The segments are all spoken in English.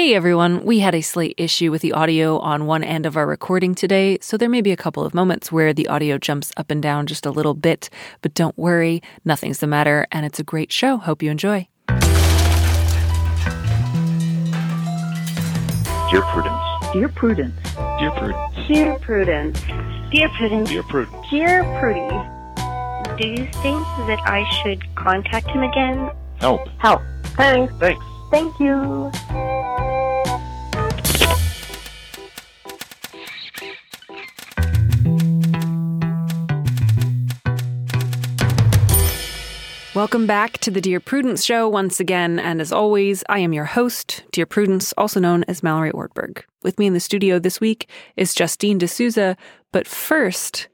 Hey everyone, we had a slight issue with the audio on one end of our recording today, so there may be a couple of moments where the audio jumps up and down just a little bit, but don't worry, nothing's the matter, and it's a great show. Hope you enjoy. Dear Prudence. Dear Prudence. Dear Prudence. Dear Prudence. Dear Prudence. Dear Prudence. Dear Prudy. Do you think that I should contact him again? Help. Help. Thanks. Thanks. Thank you. Welcome back to the Dear Prudence Show once again, and as always, I am your host, Dear Prudence, also known as Mallory Ortberg. With me in the studio this week is Justine D'Souza, but first,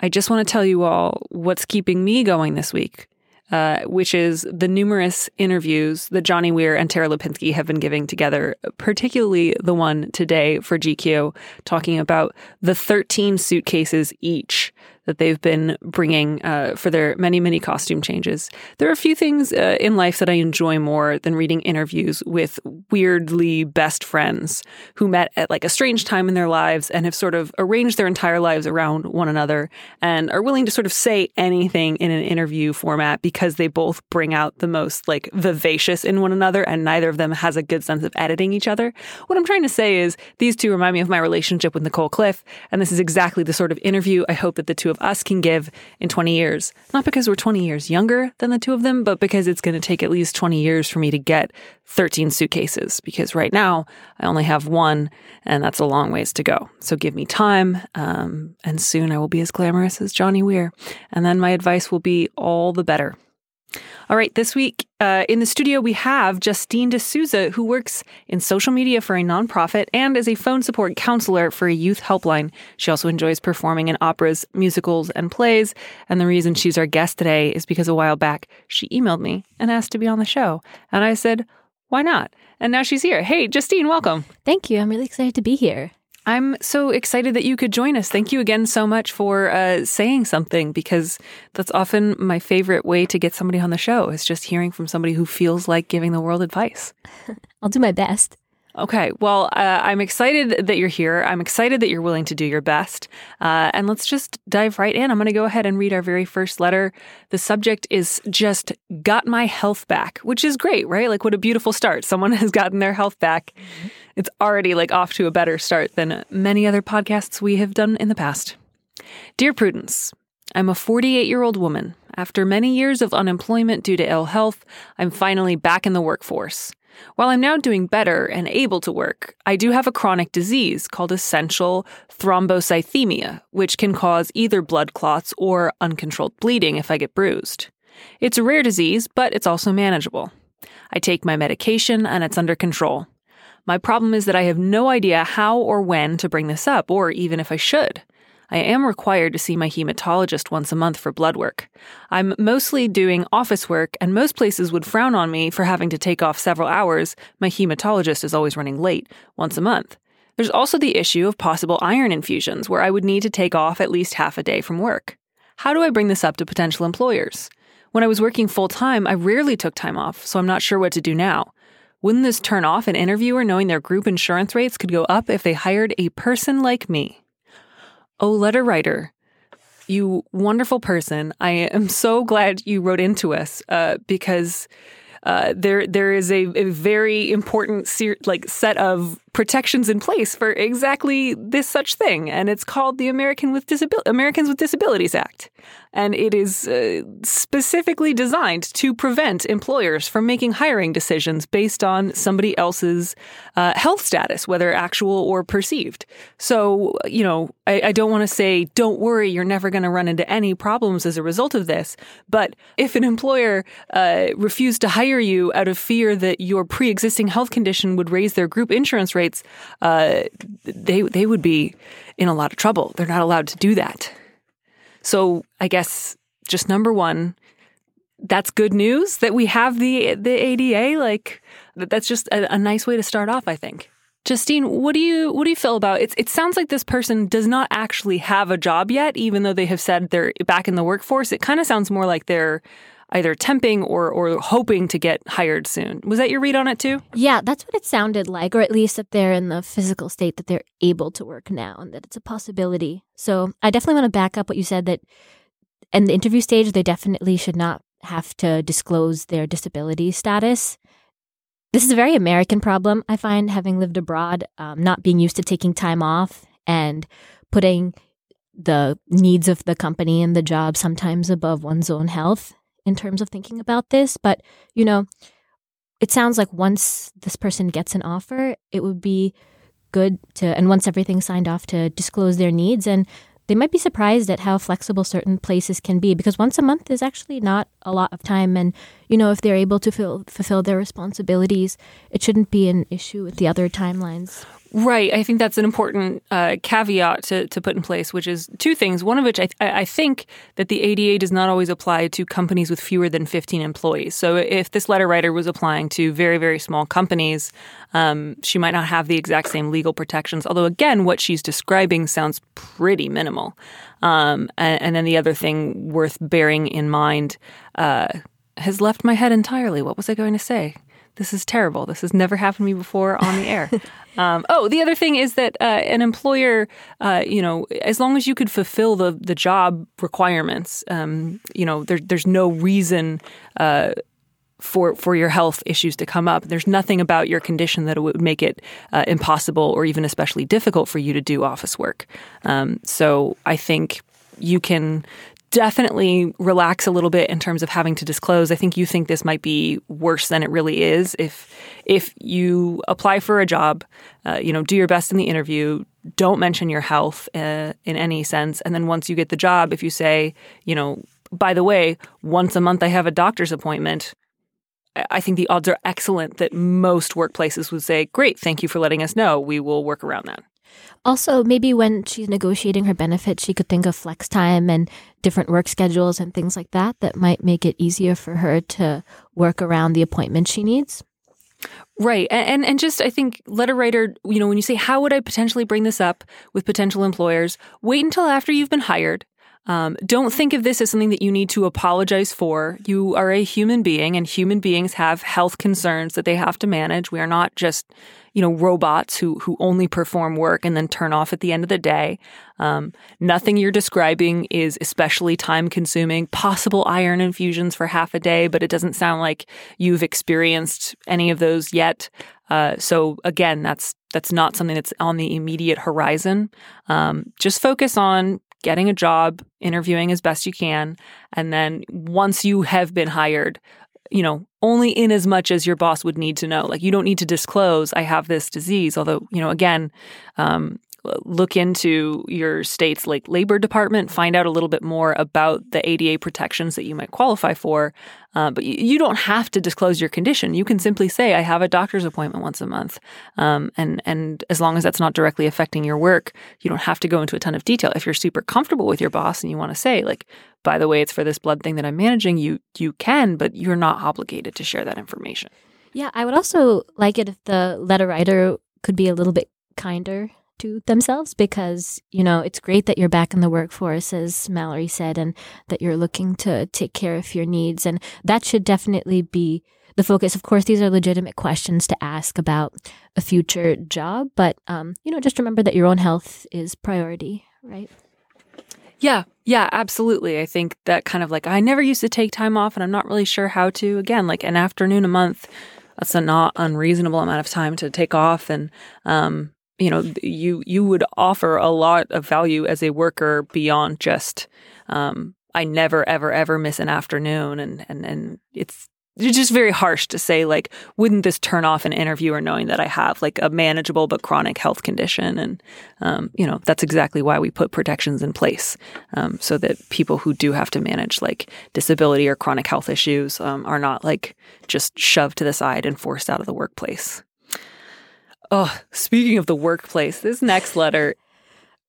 I just want to tell you all what's keeping me going this week. Uh, which is the numerous interviews that Johnny Weir and Tara Lipinski have been giving together, particularly the one today for GQ, talking about the 13 suitcases each that they've been bringing uh, for their many, many costume changes. There are a few things uh, in life that I enjoy more than reading interviews with weirdly best friends who met at like a strange time in their lives and have sort of arranged their entire lives around one another and are willing to sort of say anything in an interview format because they both bring out the most like vivacious in one another and neither of them has a good sense of editing each other. What I'm trying to say is these two remind me of my relationship with Nicole Cliff, and this is exactly the sort of interview I hope that the two of us can give in 20 years. Not because we're 20 years younger than the two of them, but because it's going to take at least 20 years for me to get 13 suitcases. Because right now I only have one, and that's a long ways to go. So give me time, um, and soon I will be as glamorous as Johnny Weir. And then my advice will be all the better. All right, this week uh, in the studio, we have Justine D'Souza, who works in social media for a nonprofit and is a phone support counselor for a youth helpline. She also enjoys performing in operas, musicals, and plays. And the reason she's our guest today is because a while back, she emailed me and asked to be on the show. And I said, why not? And now she's here. Hey, Justine, welcome. Thank you. I'm really excited to be here. I'm so excited that you could join us. Thank you again so much for uh, saying something because that's often my favorite way to get somebody on the show is just hearing from somebody who feels like giving the world advice. I'll do my best. Okay, well, uh, I'm excited that you're here. I'm excited that you're willing to do your best. Uh, and let's just dive right in. I'm going to go ahead and read our very first letter. The subject is just got my health back, which is great, right? Like, what a beautiful start. Someone has gotten their health back. Mm-hmm. It's already like off to a better start than many other podcasts we have done in the past. Dear Prudence, I'm a 48 year old woman. After many years of unemployment due to ill health, I'm finally back in the workforce. While I'm now doing better and able to work, I do have a chronic disease called essential thrombocythemia, which can cause either blood clots or uncontrolled bleeding if I get bruised. It's a rare disease, but it's also manageable. I take my medication and it's under control. My problem is that I have no idea how or when to bring this up, or even if I should. I am required to see my hematologist once a month for blood work. I'm mostly doing office work, and most places would frown on me for having to take off several hours. My hematologist is always running late, once a month. There's also the issue of possible iron infusions, where I would need to take off at least half a day from work. How do I bring this up to potential employers? When I was working full time, I rarely took time off, so I'm not sure what to do now. Wouldn't this turn off an interviewer knowing their group insurance rates could go up if they hired a person like me? Oh, letter writer, you wonderful person. I am so glad you wrote into us uh, because uh, there there is a, a very important ser- like set of protections in place for exactly this such thing, and it's called the American with Disabil- Americans with Disabilities Act, and it is uh, specifically designed to prevent employers from making hiring decisions based on somebody else's uh, health status, whether actual or perceived. So, you know, I, I don't want to say, don't worry, you're never going to run into any problems as a result of this, but if an employer uh, refused to hire you out of fear that your pre-existing health condition would raise their group insurance rates, uh, they they would be in a lot of trouble. They're not allowed to do that. So I guess just number one, that's good news that we have the the ADA. Like that's just a, a nice way to start off. I think. Justine, what do you what do you feel about it? It sounds like this person does not actually have a job yet, even though they have said they're back in the workforce. It kind of sounds more like they're either temping or or hoping to get hired soon. Was that your read on it too? Yeah, that's what it sounded like, or at least that they're in the physical state that they're able to work now and that it's a possibility. So I definitely want to back up what you said that in the interview stage, they definitely should not have to disclose their disability status. This is a very American problem, I find, having lived abroad, um, not being used to taking time off and putting the needs of the company and the job sometimes above one's own health in terms of thinking about this. But, you know, it sounds like once this person gets an offer, it would be good to, and once everything's signed off, to disclose their needs. And they might be surprised at how flexible certain places can be because once a month is actually not a lot of time. And, you know, if they're able to fill, fulfill their responsibilities, it shouldn't be an issue with the other timelines. Right. I think that's an important uh, caveat to, to put in place, which is two things. One of which I, I think that the ADA does not always apply to companies with fewer than 15 employees. So if this letter writer was applying to very, very small companies, um, she might not have the exact same legal protections. Although, again, what she's describing sounds pretty minimal. Um, and, and, then the other thing worth bearing in mind uh, has left my head entirely. What was I going to say? This is terrible. This has never happened to me before on the air. Um, oh, the other thing is that uh, an employer, uh, you know, as long as you could fulfill the the job requirements, um, you know, there, there's no reason. Uh, for for your health issues to come up. There's nothing about your condition that would make it uh, impossible or even especially difficult for you to do office work. Um, so I think you can definitely relax a little bit in terms of having to disclose. I think you think this might be worse than it really is. If if you apply for a job, uh, you know, do your best in the interview. Don't mention your health uh, in any sense, and then once you get the job, if you say, you know, by the way, once a month I have a doctor's appointment. I think the odds are excellent that most workplaces would say, "Great, thank you for letting us know. We will work around that." Also, maybe when she's negotiating her benefits, she could think of flex time and different work schedules and things like that that might make it easier for her to work around the appointment she needs. Right. And, and just I think letter writer, you know, when you say how would I potentially bring this up with potential employers, wait until after you've been hired. Um, don't think of this as something that you need to apologize for. You are a human being, and human beings have health concerns that they have to manage. We are not just, you know, robots who who only perform work and then turn off at the end of the day. Um, nothing you're describing is especially time consuming. Possible iron infusions for half a day, but it doesn't sound like you've experienced any of those yet. Uh, so again, that's that's not something that's on the immediate horizon. Um, just focus on getting a job, interviewing as best you can, and then once you have been hired, you know, only in as much as your boss would need to know. Like you don't need to disclose I have this disease. Although, you know, again, um, look into your state's like labor department, find out a little bit more about the ADA protections that you might qualify for. Uh, but you, you, don't have to disclose your condition. You can simply say, "I have a doctor's appointment once a month," um, and and as long as that's not directly affecting your work, you don't have to go into a ton of detail. If you're super comfortable with your boss and you want to say, like, "By the way, it's for this blood thing that I'm managing," you you can, but you're not obligated to share that information. Yeah, I would also like it if the letter writer could be a little bit kinder to themselves because, you know, it's great that you're back in the workforce, as Mallory said, and that you're looking to take care of your needs. And that should definitely be the focus. Of course, these are legitimate questions to ask about a future job, but, um, you know, just remember that your own health is priority, right? Yeah, yeah, absolutely. I think that kind of like, I never used to take time off and I'm not really sure how to. Again, like an afternoon a month, that's a not unreasonable amount of time to take off. And, um, you know you you would offer a lot of value as a worker beyond just um, I never ever ever miss an afternoon. And and and it's it's just very harsh to say like wouldn't this turn off an interviewer knowing that i have like a manageable but chronic health condition? And um, you know that's exactly why we put protections in place um, so that people who do have to manage like disability or chronic health issues um, are not like just shoved to the side and forced out of the workplace Oh, speaking of the workplace, this next letter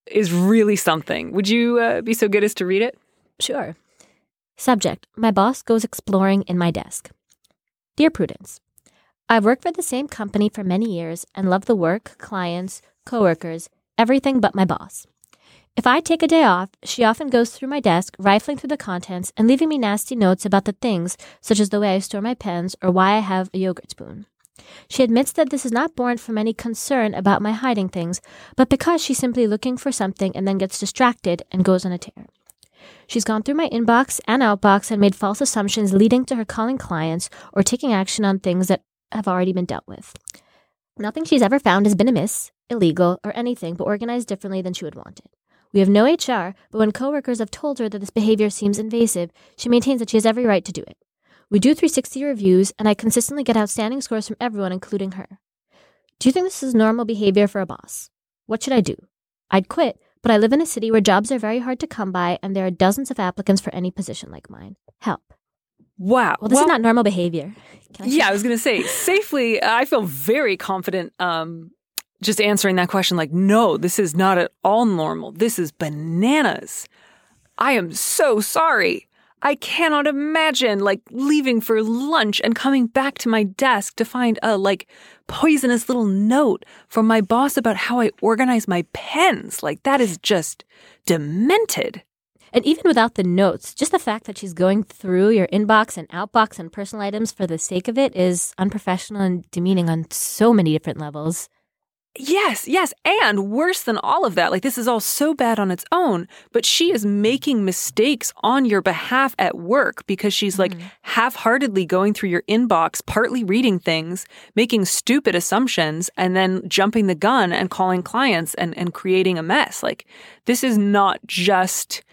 is really something. Would you uh, be so good as to read it? Sure. Subject My boss goes exploring in my desk. Dear Prudence, I've worked for the same company for many years and love the work, clients, coworkers, everything but my boss. If I take a day off, she often goes through my desk, rifling through the contents and leaving me nasty notes about the things, such as the way I store my pens or why I have a yogurt spoon. She admits that this is not born from any concern about my hiding things, but because she's simply looking for something and then gets distracted and goes on a tear. She's gone through my inbox and outbox and made false assumptions leading to her calling clients or taking action on things that have already been dealt with. Nothing she's ever found has been amiss, illegal, or anything, but organized differently than she would want it. We have no HR, but when coworkers have told her that this behavior seems invasive, she maintains that she has every right to do it. We do 360 reviews, and I consistently get outstanding scores from everyone, including her. Do you think this is normal behavior for a boss? What should I do? I'd quit, but I live in a city where jobs are very hard to come by, and there are dozens of applicants for any position like mine. Help. Wow. Well, this is not normal behavior. I Yeah, I was going to say safely. I feel very confident um, just answering that question. Like, no, this is not at all normal. This is bananas. I am so sorry. I cannot imagine like leaving for lunch and coming back to my desk to find a like poisonous little note from my boss about how I organize my pens. Like that is just demented. And even without the notes, just the fact that she's going through your inbox and outbox and personal items for the sake of it is unprofessional and demeaning on so many different levels. Yes, yes. And worse than all of that, like this is all so bad on its own, but she is making mistakes on your behalf at work because she's like mm-hmm. half heartedly going through your inbox, partly reading things, making stupid assumptions, and then jumping the gun and calling clients and, and creating a mess. Like this is not just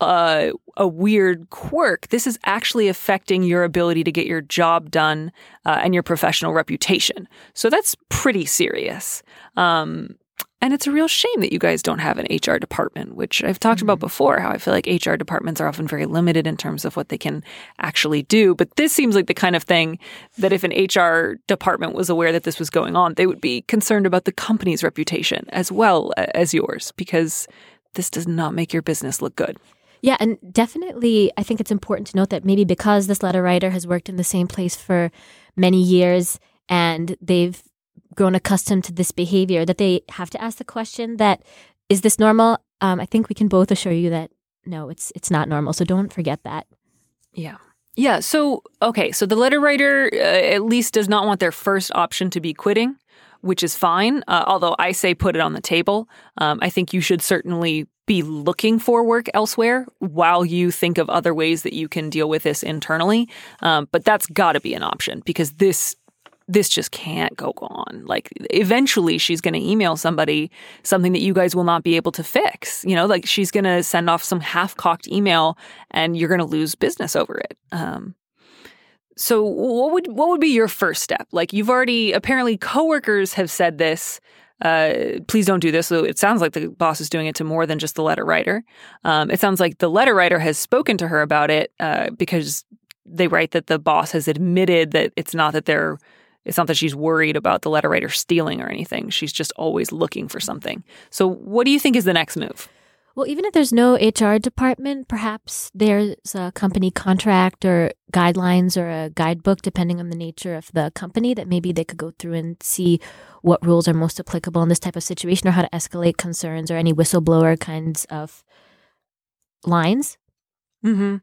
a, a weird quirk. This is actually affecting your ability to get your job done uh, and your professional reputation. So that's pretty serious. Um, and it's a real shame that you guys don't have an HR department, which I've talked about before, how I feel like HR departments are often very limited in terms of what they can actually do. But this seems like the kind of thing that if an HR department was aware that this was going on, they would be concerned about the company's reputation as well as yours, because this does not make your business look good. Yeah, and definitely, I think it's important to note that maybe because this letter writer has worked in the same place for many years and they've grown accustomed to this behavior, that they have to ask the question that is this normal? Um, I think we can both assure you that no, it's it's not normal. So don't forget that. Yeah. Yeah. So, okay. So the letter writer uh, at least does not want their first option to be quitting, which is fine. Uh, although I say put it on the table. Um, I think you should certainly be looking for work elsewhere while you think of other ways that you can deal with this internally. Um, but that's got to be an option because this this just can't go on. Like eventually she's going to email somebody something that you guys will not be able to fix. You know, like she's going to send off some half-cocked email and you're going to lose business over it. Um, so what would what would be your first step? Like you've already apparently coworkers have said this. Uh, please don't do this. So it sounds like the boss is doing it to more than just the letter writer. Um, it sounds like the letter writer has spoken to her about it uh, because they write that the boss has admitted that it's not that they're it's not that she's worried about the letter writer stealing or anything. She's just always looking for something. So, what do you think is the next move? Well, even if there's no HR department, perhaps there's a company contract or guidelines or a guidebook, depending on the nature of the company, that maybe they could go through and see what rules are most applicable in this type of situation or how to escalate concerns or any whistleblower kinds of lines. Mm-hmm.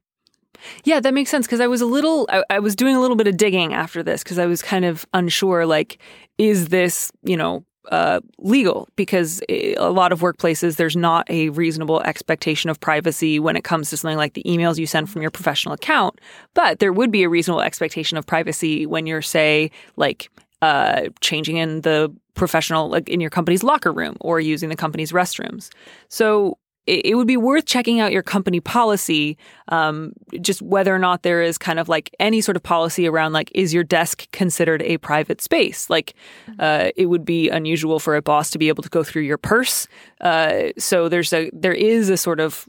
Yeah, that makes sense because I was a little, I, I was doing a little bit of digging after this because I was kind of unsure like, is this, you know, uh, legal? Because a lot of workplaces, there's not a reasonable expectation of privacy when it comes to something like the emails you send from your professional account. But there would be a reasonable expectation of privacy when you're, say, like, uh, changing in the professional, like in your company's locker room or using the company's restrooms. So it, would be worth checking out your company policy, um, just whether or not there is kind of like any sort of policy around like, is your desk considered a private space? Like, uh, it would be unusual for a boss to be able to go through your purse. Uh, so there's a there is a sort of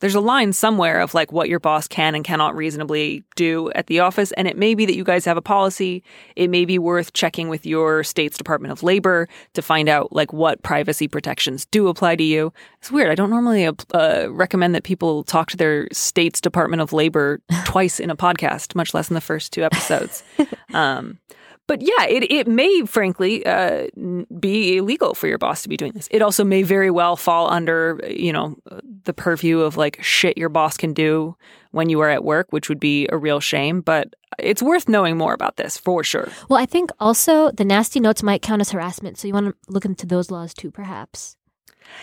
there's a line somewhere of like what your boss can and cannot reasonably do at the office. And it may be that you guys have a policy. It may be worth checking with your state's Department of Labor to find out like what privacy protections do apply to you. It's weird. I don't normally uh, recommend that people talk to their state's Department of Labor twice in a podcast, much less in the first two episodes. um, but yeah, it, it may frankly uh, be illegal for your boss to be doing this. It also may very well fall under, you know, the purview of like shit your boss can do when you are at work, which would be a real shame. But it's worth knowing more about this for sure. Well, I think also the nasty notes might count as harassment. So you want to look into those laws too, perhaps.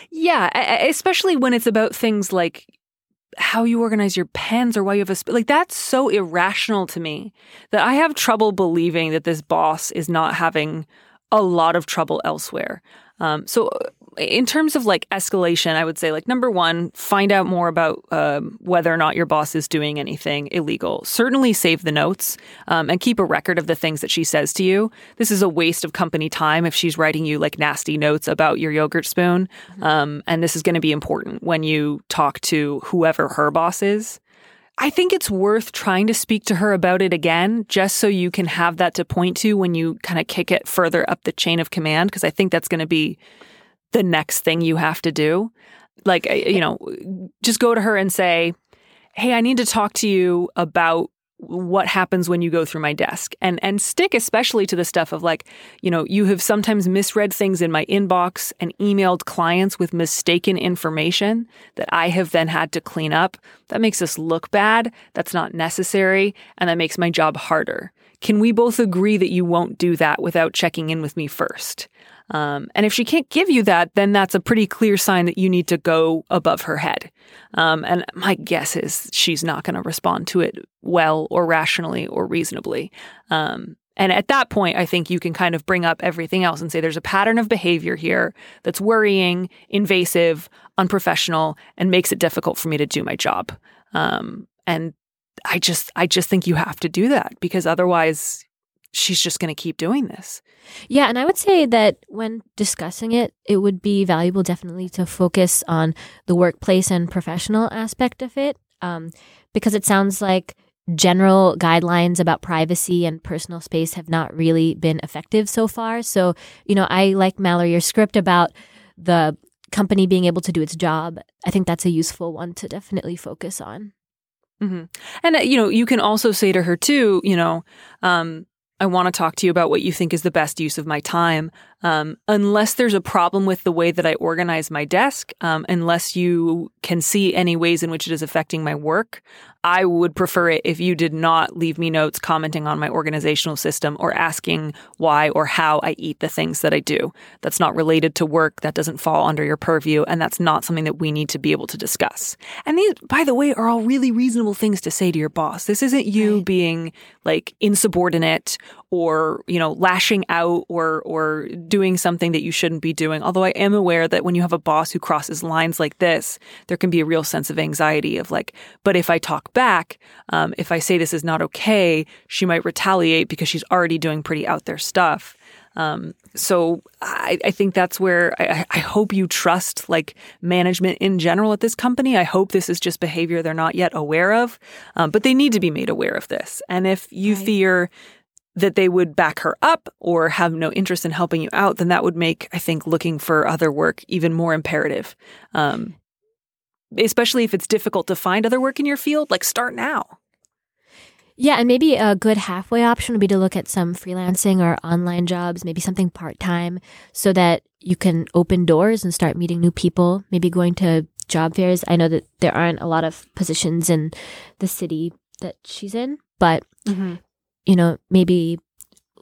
Yeah, especially when it's about things like how you organize your pens or why you have a sp- like that's so irrational to me that I have trouble believing that this boss is not having a lot of trouble elsewhere. Um, so in terms of like escalation, I would say like number one, find out more about um, whether or not your boss is doing anything illegal. Certainly save the notes um, and keep a record of the things that she says to you. This is a waste of company time if she's writing you like nasty notes about your yogurt spoon. Mm-hmm. Um, and this is going to be important when you talk to whoever her boss is. I think it's worth trying to speak to her about it again, just so you can have that to point to when you kind of kick it further up the chain of command, because I think that's going to be the next thing you have to do. Like, you know, just go to her and say, Hey, I need to talk to you about what happens when you go through my desk. And and stick especially to the stuff of like you know you have sometimes misread things in my inbox and emailed clients with mistaken information that I have then had to clean up. That makes us look bad. That's not necessary and that makes my job harder. Can we both agree that you won't do that without checking in with me first um, and if she can't give you that, then that's a pretty clear sign that you need to go above her head. Um, and my guess is she's not going to respond to it well or rationally or reasonably. Um, and at that point, I think you can kind of bring up everything else and say there's a pattern of behavior here that's worrying, invasive, unprofessional, and makes it difficult for me to do my job. Um, and I just, I just think you have to do that because otherwise, she's just going to keep doing this. Yeah, and I would say that when discussing it, it would be valuable definitely to focus on the workplace and professional aspect of it, um, because it sounds like general guidelines about privacy and personal space have not really been effective so far. So, you know, I like Mallory, your script about the company being able to do its job. I think that's a useful one to definitely focus on. Mm-hmm. And, uh, you know, you can also say to her, too, you know, um, I want to talk to you about what you think is the best use of my time. Um, unless there's a problem with the way that I organize my desk, um, unless you can see any ways in which it is affecting my work, I would prefer it if you did not leave me notes commenting on my organizational system or asking why or how I eat the things that I do. That's not related to work. That doesn't fall under your purview. And that's not something that we need to be able to discuss. And these, by the way, are all really reasonable things to say to your boss. This isn't you right. being like insubordinate or, you know, lashing out or, or doing something that you shouldn't be doing. Although I am aware that when you have a boss who crosses lines like this, there can be a real sense of anxiety of like, but if I talk back, um, if I say this is not okay, she might retaliate because she's already doing pretty out there stuff. Um, so I, I, think that's where I, I, hope you trust like management in general at this company. I hope this is just behavior they're not yet aware of, um, but they need to be made aware of this. And if you right. fear that they would back her up or have no interest in helping you out, then that would make I think looking for other work even more imperative. Um, especially if it's difficult to find other work in your field, like start now. Yeah, and maybe a good halfway option would be to look at some freelancing or online jobs, maybe something part time, so that you can open doors and start meeting new people, maybe going to job fairs. I know that there aren't a lot of positions in the city that she's in, but, mm-hmm. You know, maybe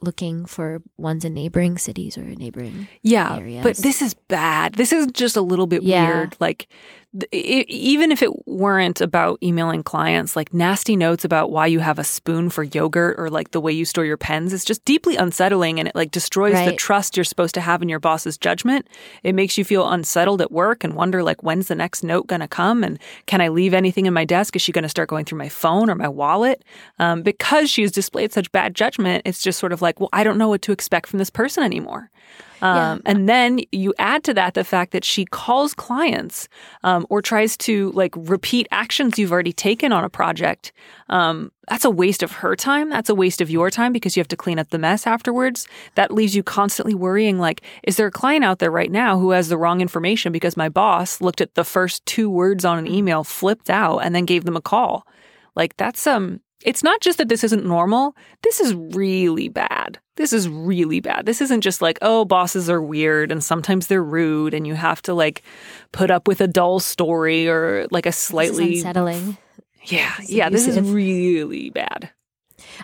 looking for ones in neighboring cities or neighboring yeah areas. but this is bad this is just a little bit yeah. weird like it, even if it weren't about emailing clients, like nasty notes about why you have a spoon for yogurt or like the way you store your pens, it's just deeply unsettling and it like destroys right. the trust you're supposed to have in your boss's judgment. It makes you feel unsettled at work and wonder like when's the next note going to come and can I leave anything in my desk? Is she going to start going through my phone or my wallet? Um, because she's displayed such bad judgment, it's just sort of like, well, I don't know what to expect from this person anymore. Um, yeah. And then you add to that the fact that she calls clients um, or tries to like repeat actions you've already taken on a project. Um, that's a waste of her time. That's a waste of your time because you have to clean up the mess afterwards. That leaves you constantly worrying like, is there a client out there right now who has the wrong information because my boss looked at the first two words on an email, flipped out, and then gave them a call? Like that's um it's not just that this isn't normal. This is really bad. This is really bad. This isn't just like, oh, bosses are weird and sometimes they're rude and you have to like put up with a dull story or like a This is slightly unsettling. Yeah, yeah, this is really bad.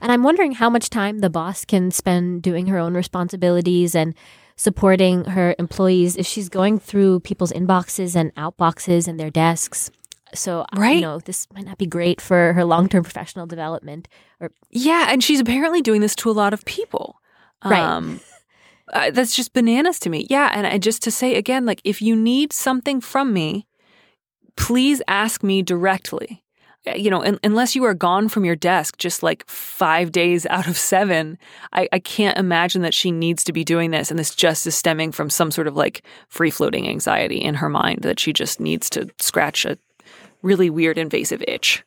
And I'm wondering how much time the boss can spend doing her own responsibilities and supporting her employees if she's going through people's inboxes and outboxes and their desks. So, uh, Right. you know, this might not be great for her long term professional development. Or Yeah, and she's apparently doing this to a lot of people. Right. Um, uh, that's just bananas to me. Yeah, and, and just to say again, like if you need something from me, please ask me directly. Uh, You know, un- unless you are gone from your desk just like five days out of seven, I, I can't imagine that she needs to be doing this. And this just is stemming from some sort of like free floating anxiety in her mind that she just needs to scratch a really weird invasive itch.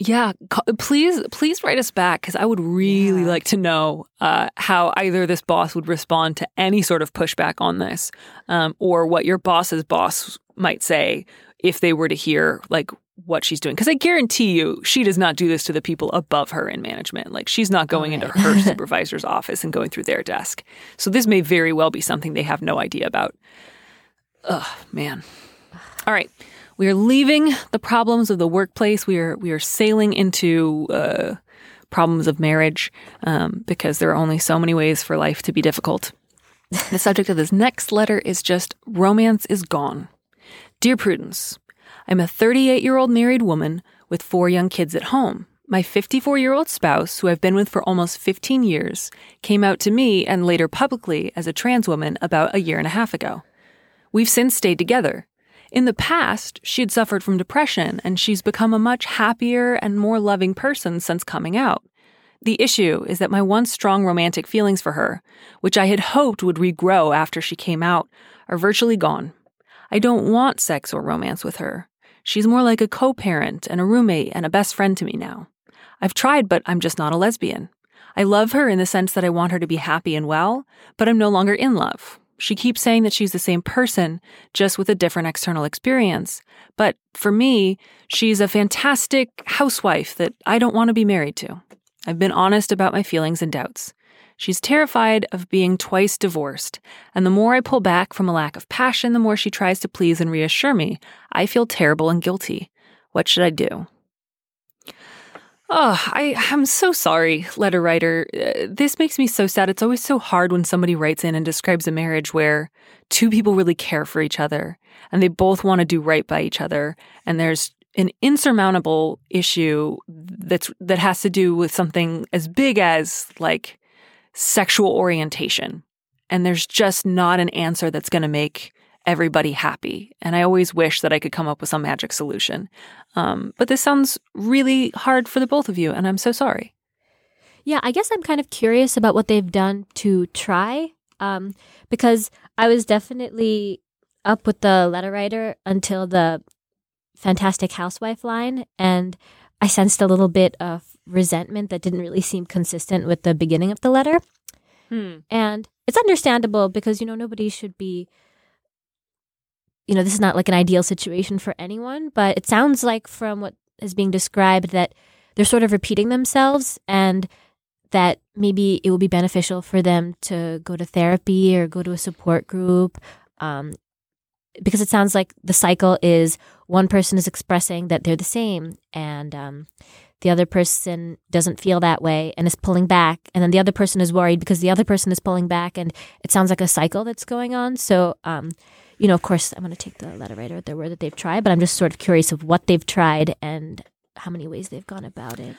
Yeah, please, please write us back because I would really Yeah. like to know uh, how either this boss would respond to any sort of pushback on this, um, or what your boss's boss might say if they were to hear like what she's doing. Because I guarantee you, she does not do this to the people above her in management. Like she's not going into her supervisor's office and going through their desk. So this may very well be something they have no idea about. Ugh, man. All right. We are leaving the problems of the workplace. We are we are sailing into uh, problems of marriage um, because there are only so many ways for life to be difficult. the subject of this next letter is just romance is gone. Dear Prudence, I'm a 38 year old married woman with four young kids at home. My 54 year old spouse, who I've been with for almost 15 years, came out to me and later publicly as a trans woman about a year and a half ago. We've since stayed together. In the past, she had suffered from depression and she's become a much happier and more loving person since coming out. The issue is that my once strong romantic feelings for her, which I had hoped would regrow after she came out, are virtually gone. I don't want sex or romance with her. She's more like a co parent and a roommate and a best friend to me now. I've tried, but I'm just not a lesbian. I love her in the sense that I want her to be happy and well, but I'm no longer in love. She keeps saying that she's the same person, just with a different external experience. But for me, she's a fantastic housewife that I don't want to be married to. I've been honest about my feelings and doubts. She's terrified of being twice divorced, and the more I pull back from a lack of passion, the more she tries to please and reassure me. I feel terrible and guilty. What should I do? Oh, I, I'm so sorry, letter writer. Uh, this makes me so sad. It's always so hard when somebody writes in and describes a marriage where two people really care for each other and they both want to do right by each other. And there's an insurmountable issue that's that has to do with something as big as like sexual orientation. And there's just not an answer that's going to make everybody happy. And I always wish that I could come up with some magic solution. Um, but this sounds really hard for the both of you, and I'm so sorry. Yeah, I guess I'm kind of curious about what they've done to try. Um, because I was definitely up with the letter writer until the fantastic housewife line, and I sensed a little bit of resentment that didn't really seem consistent with the beginning of the letter. Hmm. And it's understandable because, you know, nobody should be, you know, this is not like an ideal situation for anyone, but it sounds like from what is being described that they're sort of repeating themselves and that maybe it will be beneficial for them to go to therapy or go to a support group. Um, because it sounds like the cycle is one person is expressing that they're the same and um, the other person doesn't feel that way and is pulling back and then the other person is worried because the other person is pulling back and it sounds like a cycle that's going on so um, you know of course i'm going to take the letter writer at their word that they've tried but i'm just sort of curious of what they've tried and how many ways they've gone about it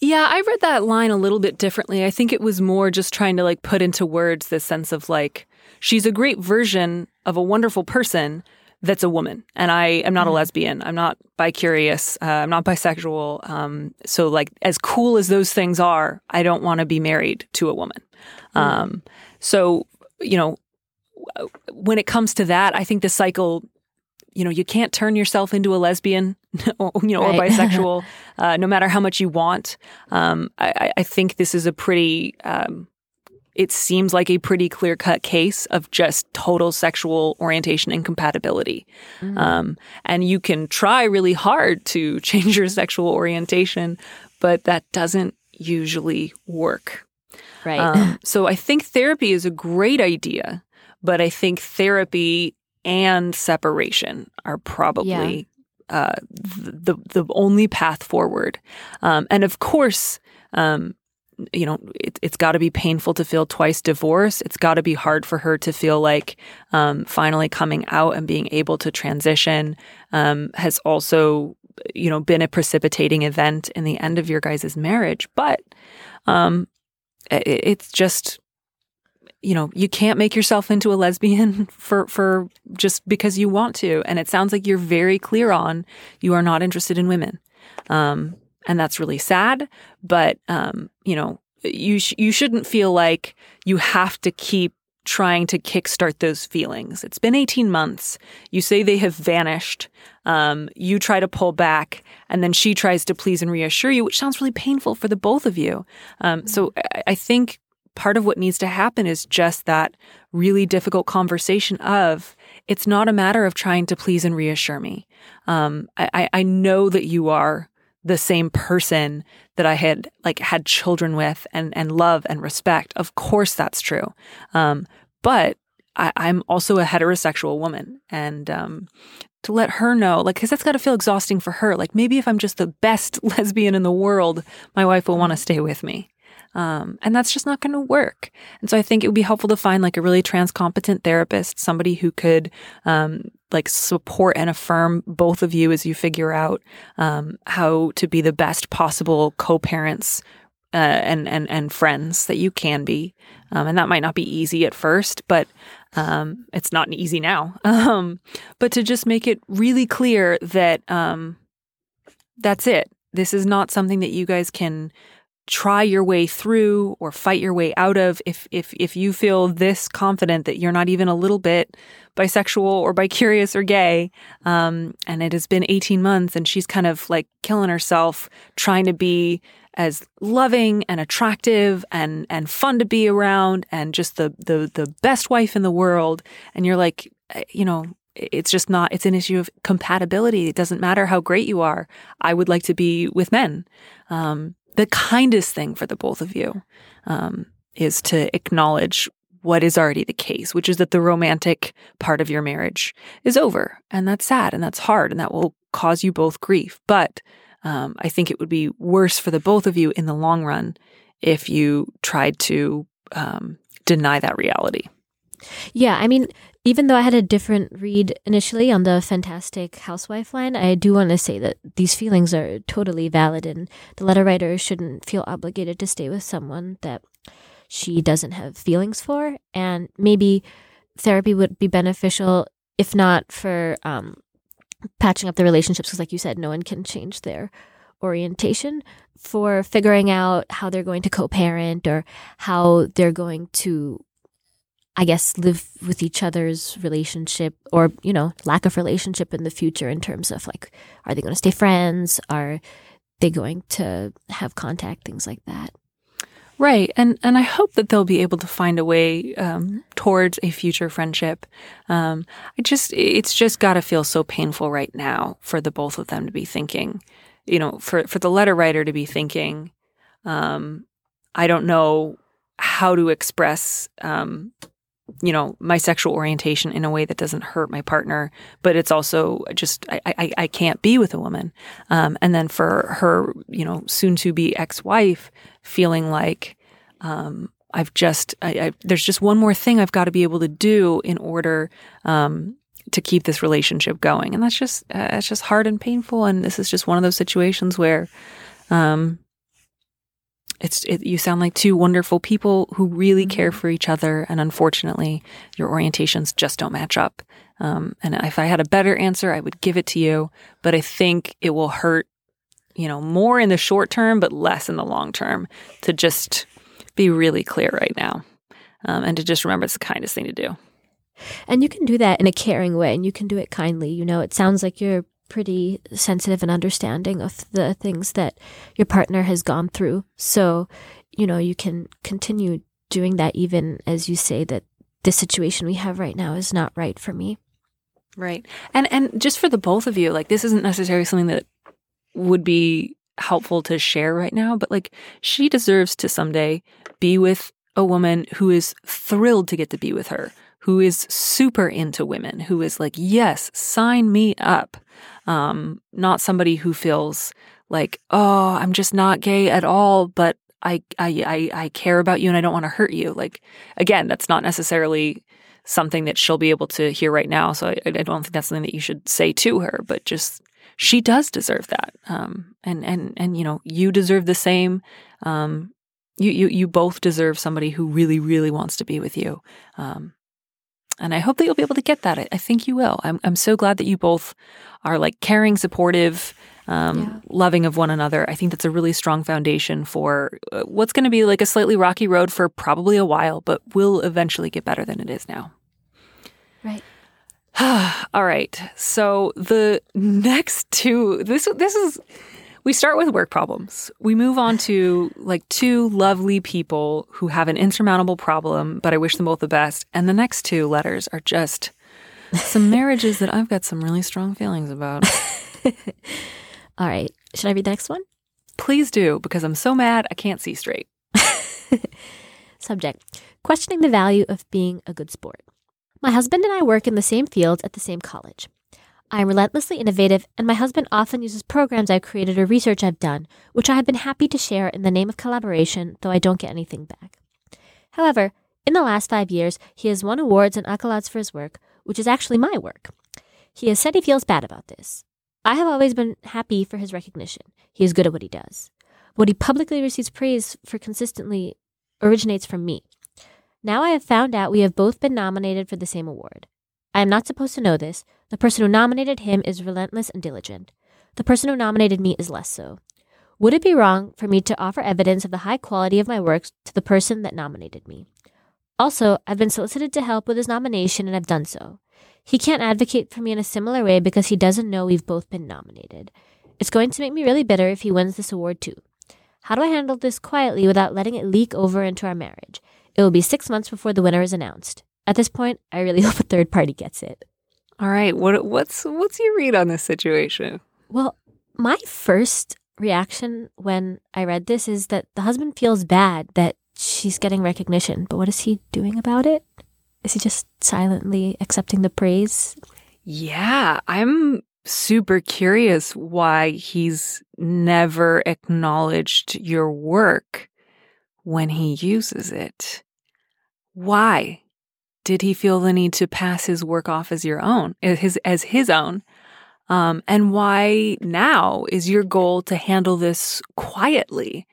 Yeah, I read that line a little bit differently. I think it was more just trying to like put into words this sense of like, she's a great version of a wonderful person that's a woman. And I am not a lesbian. I'm not bi-curious. Uh, I'm not bisexual. Um, so like as cool as those things are, I don't want to be married to a woman. Um, so, you know, when it comes to that, I think the cycle, you know, you can't turn yourself into a lesbian, or, you know, or bisexual, uh, no matter how much you want. Um, I, I- think this is a pretty, um, it seems like a pretty clear cut case of just total sexual orientation incompatibility. Um, and you can try really hard to change your sexual orientation, but that doesn't usually work. Right. Um, so I think therapy is a great idea, but I think therapy and separation are probably uh, the the only path forward. Um, and of course, um, you know, it, it's got to be painful to feel twice divorced. It's got to be hard for her to feel like um, finally coming out and being able to transition um, has also, you know, been a precipitating event in the end of your guys' marriage. But um, it, it's just you know you can't make yourself into a lesbian for for just because you want to. And it sounds like you're very clear on you are not interested in women. Um, and that's really sad. But um, you know you sh- you shouldn't feel like you have to keep trying to kickstart those feelings. It's been 18 months. You say they have vanished. Um, you try to pull back and then she tries to please and reassure you which sounds really painful for the both of you. Um, so I, I think part of what needs to happen is just that really difficult conversation of it's not a matter of trying to please and reassure me. Um, I, I know that you are the same person that I had like had children with and and love and respect. Of course, that's true. Um, but I, am also a heterosexual woman, and um, to let her know, like, because that's got to feel exhausting for her. Like, maybe if I'm just the best lesbian in the world, my wife will want to stay with me. Um, and that's just not going to work. And so I think it would be helpful to find like a really trans competent therapist, somebody who could um, like support and affirm both of you as you figure out um, how to be the best possible co-parents uh, and and and friends that you can be. Um, and that might not be easy at first, but um, it's not easy now. Um, but to just make it really clear that that's it. This is not something that you guys can try your way through or fight your way out of if if if you feel this confident that you're not even a little bit bisexual or bicurious or gay um, and it has been 18 months and she's kind of like killing herself trying to be as loving and attractive and and fun to be around and just the the the best wife in the world and you're like eh, you know it's just not it's an issue of compatibility. It doesn't matter how great you are. I would like to be with men. Um, the kindest thing for the both of you um, is to acknowledge what is already the case, which is that the romantic part of your marriage is over. And that's sad and that's hard and that will cause you both grief. But um, I think it would be worse for the both of you in the long run if you tried to um, deny that reality. Yeah, I mean, even though I had a different read initially on the fantastic housewife line, I do want to say that these feelings are totally valid and the letter writer shouldn't feel obligated to stay with someone that she doesn't have feelings for. And maybe therapy would be beneficial, if not for um, patching up the relationships, because, like you said, no one can change their orientation, for figuring out how they're going to co parent or how they're going to I guess, live with each other's relationship or, you know, lack of relationship in the future in terms of like, are they going to stay friends? Are they going to have contact? Things like that. Right, and and I hope that they'll be able to find a way um, towards a future friendship. Um, I just, it's just got to feel so painful right now for the both of them to be thinking, you know, for for the letter writer to be thinking, um, I don't know how to express um, you know my sexual orientation in a way that doesn't hurt my partner but it's also just i i, I can't be with a woman. Um, and then for her you know soon to be ex-wife feeling like um, i've just I, I, there's just one more thing i've got to be able to do in order um, to keep this relationship going. And that's just uh, it's just hard and painful. And this is just one of those situations where um, it's it, you sound like two wonderful people who really mm-hmm. care for each other and unfortunately your orientations just don't match up. Um, and if i had a better answer i would give it to you but i think it will hurt you know more in the short term but less in the long term to just be really clear right now um, and to just remember it's the kindest thing to do. And you can do that in a caring way and you can do it kindly. You know it sounds like you're pretty sensitive and understanding of the things that your partner has gone through. So, you know, you can continue doing that even as you say that the situation we have right now is not right for me. Right. And and just for the both of you, like this isn't necessarily something that would be helpful to share right now, but like she deserves to someday be with a woman who is thrilled to get to be with her, who is super into women, who is like, yes, sign me up. Um, not somebody who feels like, oh, I'm just not gay at all, but I, I, I, I care about you and I don't want to hurt you. Like, again, that's not necessarily something that she'll be able to hear right now. So I, I don't think that's something that you should say to her, but just she does deserve that. Um, and, and, and, you know, you deserve the same. Um, you, you, you both deserve somebody who really, really wants to be with you. Um, and I hope that you'll be able to get that. I, I think you will. I'm, I'm so glad that you both are like caring, supportive, um, yeah. loving of one another. I think that's a really strong foundation for uh, what's going to be like a slightly rocky road for probably a while, but will eventually get better than it is now. Right. All right. So the next two this this is we start with work problems. We move on to like two lovely people who have an insurmountable problem, but I wish them both the best. And the next two letters are just some marriages that I've got some really strong feelings about. All right. Should I read the next one? Please do, because I'm so mad I can't see straight. Subject Questioning the value of being a good sport. My husband and I work in the same fields at the same college. I am relentlessly innovative, and my husband often uses programs I've created or research I've done, which I have been happy to share in the name of collaboration, though I don't get anything back. However, in the last five years, he has won awards and accolades for his work, which is actually my work. He has said he feels bad about this. I have always been happy for his recognition. He is good at what he does. What he publicly receives praise for consistently originates from me. Now I have found out we have both been nominated for the same award. I am not supposed to know this. The person who nominated him is relentless and diligent. The person who nominated me is less so. Would it be wrong for me to offer evidence of the high quality of my works to the person that nominated me? Also, I've been solicited to help with his nomination and I've done so. He can't advocate for me in a similar way because he doesn't know we've both been nominated. It's going to make me really bitter if he wins this award too. How do I handle this quietly without letting it leak over into our marriage? It will be six months before the winner is announced. At this point, I really hope a third party gets it. All right, what what's what's your read on this situation? Well, my first reaction when I read this is that the husband feels bad that she's getting recognition, but what is he doing about it? Is he just silently accepting the praise? Yeah, I'm super curious why he's never acknowledged your work when he uses it. Why did he feel the need to pass his work off as your own, his as his own? Um, and why now is your goal to handle this quietly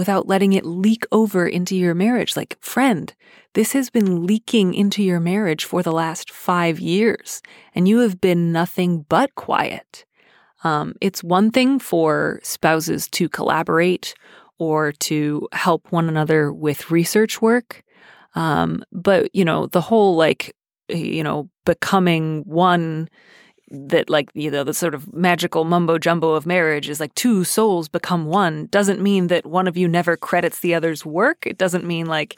without letting it leak over into your marriage? Like, friend, this has been leaking into your marriage for the last five years, and you have been nothing but quiet. Um, it's one thing for spouses to collaborate or to help one another with research work. Um, but, you know, the whole like, you know, becoming one that like you know the sort of magical mumbo jumbo of marriage is like two souls become one doesn't mean that one of you never credits the other's work it doesn't mean like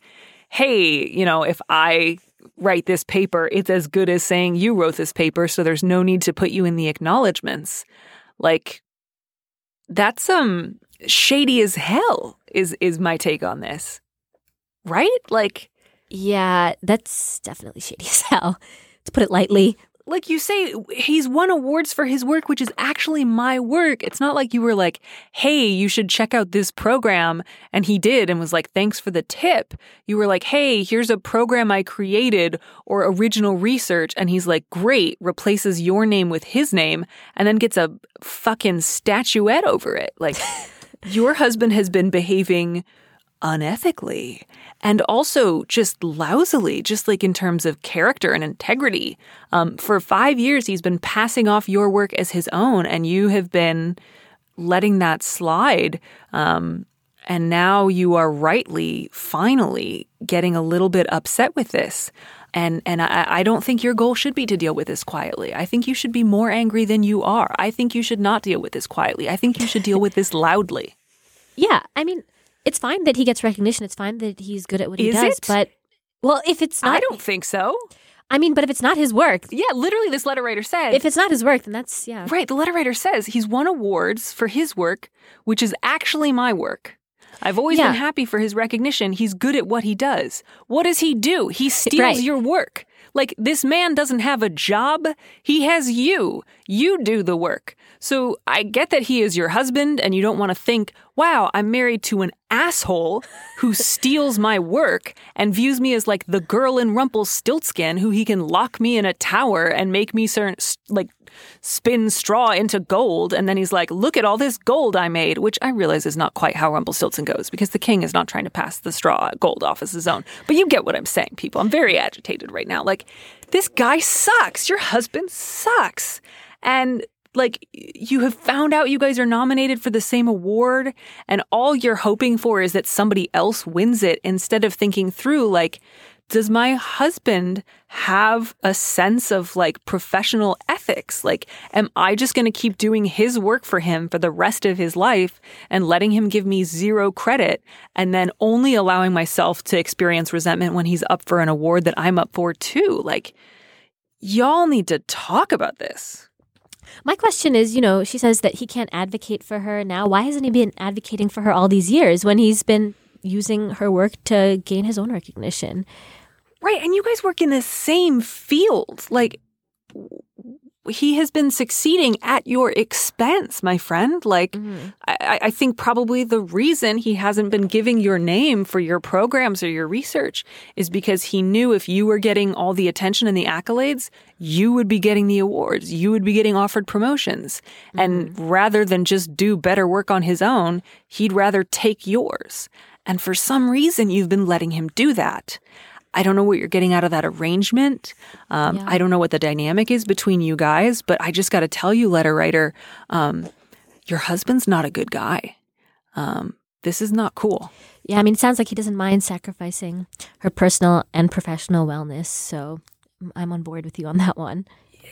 hey you know if i write this paper it's as good as saying you wrote this paper so there's no need to put you in the acknowledgments like that's um shady as hell is is my take on this. Right? Like yeah, that's definitely shady as hell. To put it lightly, like you say, he's won awards for his work, which is actually my work. It's not like you were like, hey, you should check out this program. And he did and was like, thanks for the tip. You were like, hey, here's a program I created or original research. And he's like, great, replaces your name with his name and then gets a fucking statuette over it. Like, your husband has been behaving unethically and also just lousily, just like in terms of character and integrity. Um, for five years, he's been passing off your work as his own, and you have been letting that slide. Um, and now you are rightly, finally, getting a little bit upset with this. And and I, I don't think your goal should be to deal with this quietly. I think you should be more angry than you are. I think you should not deal with this quietly. I think you should deal with this loudly. Yeah, I mean, it's fine that he gets recognition. It's fine that he's good at what he Is does. it? But well, if it's not, I don't think so. I mean, but if it's not his work, Yeah, literally, this letter writer said. if it's not his work, then that's yeah. right, the letter writer says he's won awards for his work, which is actually my work. I've always Yeah. been happy for his recognition. He's good at what he does. What does he do? He steals Right. your work. Like, this man doesn't have a job. He has you. You do the work. So I get that he is your husband, and you don't want to think, wow, I'm married to an asshole who steals my work and views me as like the girl in Rumpelstiltskin who he can lock me in a tower and make me certain, like spin straw into gold. And then he's like, look at all this gold I made, which I realize is not quite how Rumpelstiltskin goes because the king is not trying to pass the straw gold off as his own. But you get what I'm saying, people. I'm very agitated right now. Like, this guy sucks. Your husband sucks. And like you have found out you guys are nominated for the same award and all you're hoping for is that somebody else wins it instead of thinking through like does my husband have a sense of like professional ethics? Like am i just going to keep doing his work for him for the rest of his life and letting him give me zero credit and then only allowing myself to experience resentment when he's up for an award that i'm up for too? Like y'all need to talk about this My question is, you know, she says that he can't advocate for her now. Why hasn't he been advocating for her all these years when he's been using her work to gain his own recognition? Right. And you guys work in the same field. Like, he has been succeeding at your expense, my friend. Like, mm-hmm. I, I think probably the reason he hasn't been giving your name for your programs or your research is because he knew if you were getting all the attention and the accolades, you would be getting the awards, you would be getting offered promotions. And mm-hmm. rather than just do better work on his own, he'd rather take yours. And for some reason, you've been letting him do that. I don't know what you're getting out of that arrangement. Um, Yeah. I don't know what the dynamic is between you guys, but I just got to tell you, letter writer, um, your husband's not a good guy. Um, this is not cool. Yeah, I mean, it sounds like he doesn't mind sacrificing her personal and professional wellness. So I'm on board with you on that one.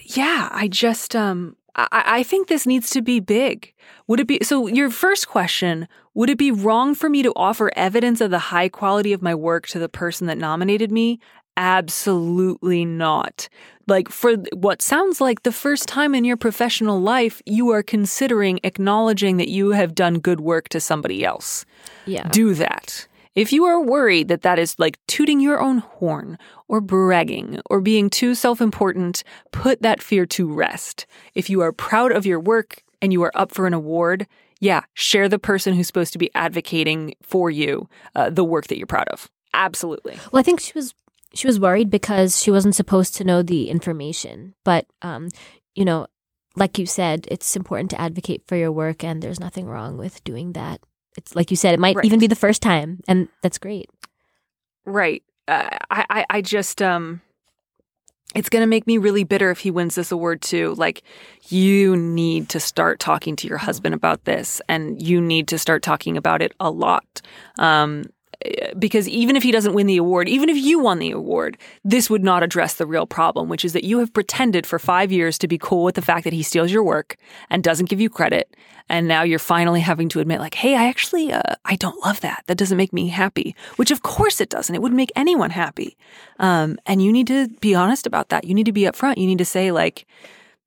Yeah, I just um I, I think this needs to be big. Would it be so your first question, would it be wrong for me to offer evidence of the high quality of my work to the person that nominated me? Absolutely not. Like for what sounds like the first time in your professional life, you are considering acknowledging that you have done good work to somebody else Yeah. do that. If you are worried that that is like tooting your own horn or bragging or being too self important, put that fear to rest. If you are proud of your work and you are up for an award, yeah, share the person who's supposed to be advocating for you uh, the work that you're proud of. Absolutely. Well, I think she was she was worried because she wasn't supposed to know the information. But um, you know, like you said, it's important to advocate for your work, and there's nothing wrong with doing that. It's like you said, it might Right. even be the first time, and that's great. Right. Uh, I, I, I just, um, it's going to make me really bitter if he wins this award too. Like, you need to start talking to your husband about this, and you need to start talking about it a lot. Um, because even if he doesn't win the award, even if you won the award, this would not address the real problem, which is that you have pretended for five years to be cool with the fact that he steals your work and doesn't give you credit. And now you're finally having to admit, like, hey, I actually, uh, I don't love that. That doesn't make me happy, which of course it doesn't. It wouldn't make anyone happy. Um, and you need to be honest about that. You need to be upfront. You need to say, like,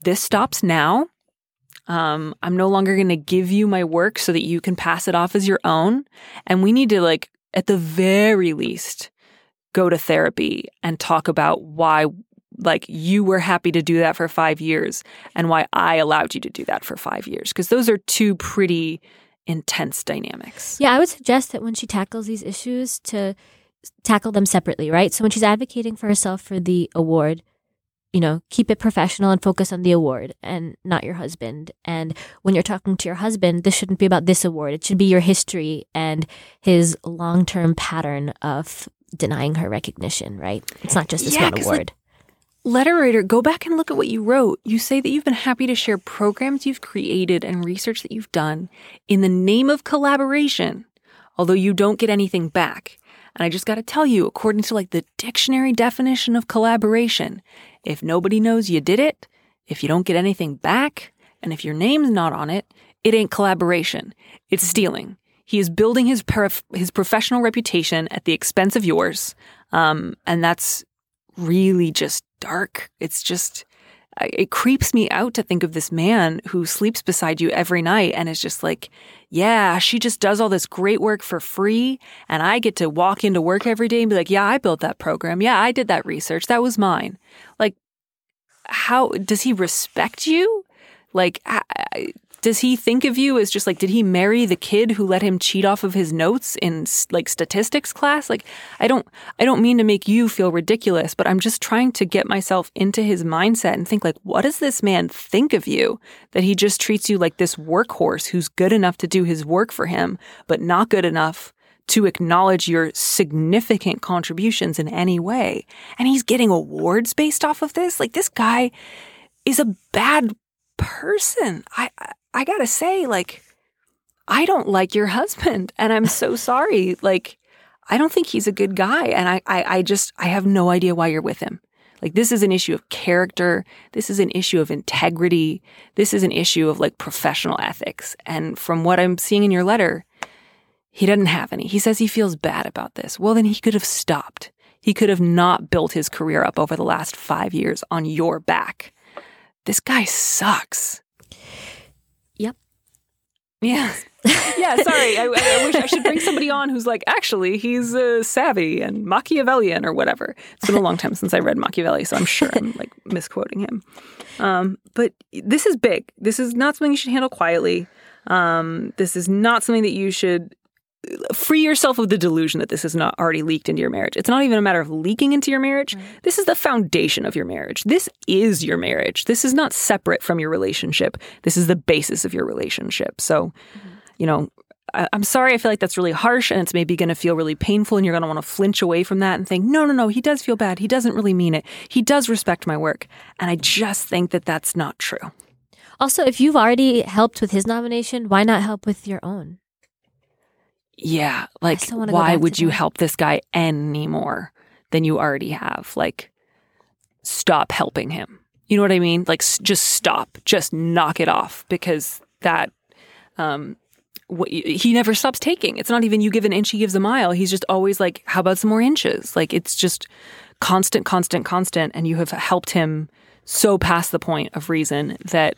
this stops now. Um, I'm no longer going to give you my work so that you can pass it off as your own. And we need to, like, at the very least, go to therapy and talk about why, like, you were happy to do that for five years and why I allowed you to do that for five years. Because those are two pretty intense dynamics. Yeah, I would suggest that when she tackles these issues, to tackle them separately, right? So when she's advocating for herself for the award, you know, keep it professional and focus on the award and not your husband. And when you're talking to your husband, this shouldn't be about this award. It should be your history and his long term pattern of denying her recognition, right? It's not just this Yeah, one 'cause, like, award. Letter writer, go back and look at what you wrote. You say that you've been happy to share programs you've created and research that you've done in the name of collaboration, although you don't get anything back. And I just got to tell you, according to like the dictionary definition of collaboration, if nobody knows you did it, if you don't get anything back, and if your name's not on it, it ain't collaboration. It's stealing. He is building his paraf- his professional reputation at the expense of yours, um, and that's really just dark. It's just, it creeps me out to think of this man who sleeps beside you every night and is just like, yeah, she just does all this great work for free. And I get to walk into work every day and be like, yeah, I built that program. Yeah, I did that research. That was mine. Like, how does he respect you? Like, I- does he think of you as just like, did he marry the kid who let him cheat off of his notes in like statistics class? Like, I don't, I don't mean to make you feel ridiculous, but I'm just trying to get myself into his mindset and think like, what does this man think of you that he just treats you like this workhorse who's good enough to do his work for him, but not good enough to acknowledge your significant contributions in any way. And he's getting awards based off of this. Like this guy is a bad person. I I, I got to say like I don't like your husband and I'm so sorry. Like I don't think he's a good guy and I, I I just I have no idea why you're with him. Like this is an issue of character. This is an issue of integrity. This is an issue of like professional ethics. And from what I'm seeing in your letter, he doesn't have any. He says he feels bad about this. Well, then he could have stopped. He could have not built his career up over the last five years on your back. This guy sucks. Yeah. yeah, sorry. I, I wish I should bring somebody on who's like, actually, he's uh, savvy and Machiavellian or whatever. It's been a long time since I read Machiavelli, so I'm sure I'm like misquoting him. Um, but this is big. This is not something you should handle quietly. Um, this is not something that you should free yourself of the delusion that this is not already leaked into your marriage. It's not even a matter of leaking into your marriage. This is the foundation of your marriage. This is your marriage. This is not separate from your relationship. This is the basis of your relationship. So, mm-hmm. you know, I, I'm sorry. I feel like that's really harsh and it's maybe going to feel really painful and you're going to want to flinch away from that and think, no, no, no, he does feel bad. He doesn't really mean it. He does respect my work. And I just think that that's not true. Also, if you've already helped with his nomination, why not help with your own? Yeah. Like, still wanna go why would you that. help this guy any more than you already have? Like, stop helping him. You know what I mean? Like, s- just stop. Just knock it off because that, um, what, he never stops taking. It's not even you give an inch, he gives a mile. He's just always like, how about some more inches? Like, it's just constant, constant, constant. And you have helped him so past the point of reason that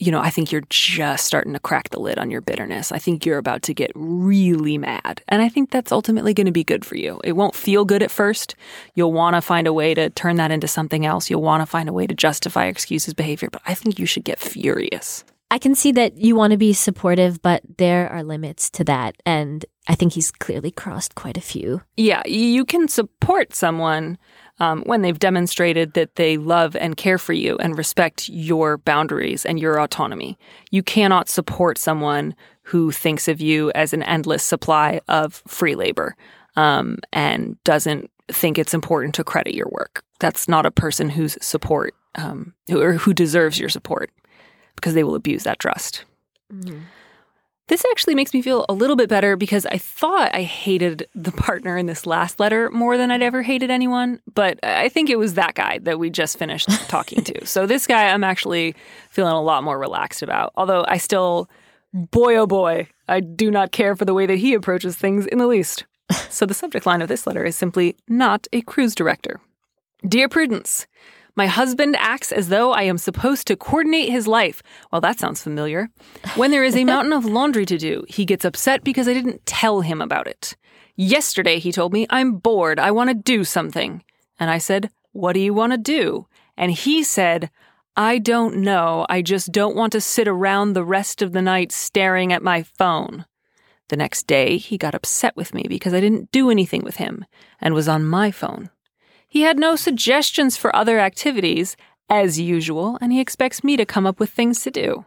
you know, I think you're just starting to crack the lid on your bitterness. I think you're about to get really mad. And I think that's ultimately going to be good for you. It won't feel good at first. You'll want to find a way to turn that into something else. You'll want to find a way to justify excuse his behavior, but I think you should get furious. I can see that you want to be supportive, but there are limits to that. And I think he's clearly crossed quite a few. Yeah, you can support someone um, when they've demonstrated that they love and care for you and respect your boundaries and your autonomy. You cannot support someone who thinks of you as an endless supply of free labor um, and doesn't think it's important to credit your work. That's not a person whose support um, who, or who deserves your support because they will abuse that trust. This actually makes me feel a little bit better because I thought I hated the partner in this last letter more than I'd ever hated anyone, but I think it was that guy that we just finished talking to. So this guy I'm actually feeling a lot more relaxed about. Although I still boy oh boy, I do not care for the way that he approaches things in the least. So the subject line of this letter is simply not a cruise director. Dear Prudence, my husband acts as though I am supposed to coordinate his life. Well, that sounds familiar. When there is a mountain of laundry to do, he gets upset because I didn't tell him about it. Yesterday, he told me, I'm bored. I want to do something. And I said, What do you want to do? And he said, I don't know. I just don't want to sit around the rest of the night staring at my phone. The next day, he got upset with me because I didn't do anything with him and was on my phone. He had no suggestions for other activities, as usual, and he expects me to come up with things to do.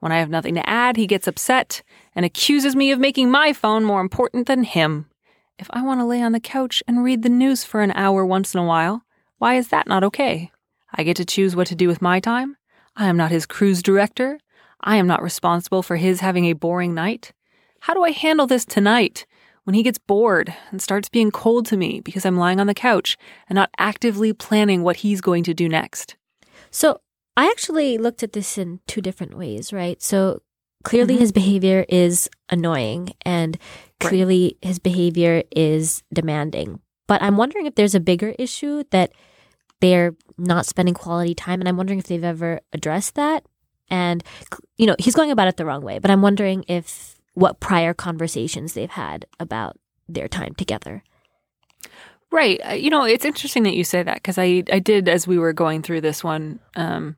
When I have nothing to add, he gets upset and accuses me of making my phone more important than him. If I want to lay on the couch and read the news for an hour once in a while, why is that not okay? I get to choose what to do with my time. I am not his cruise director. I am not responsible for his having a boring night. How do I handle this tonight? When he gets bored and starts being cold to me because I'm lying on the couch and not actively planning what he's going to do next. So I actually looked at this in two different ways, right? So clearly mm-hmm. his behavior is annoying and Right. clearly his behavior is demanding. But I'm wondering if there's a bigger issue that they're not spending quality time. And I'm wondering if they've ever addressed that. And, you know, he's going about it the wrong way, but I'm wondering if what prior conversations they've had about their time together. Right. Uh, You know, it's interesting that you say that because I I did as we were going through this one. Um,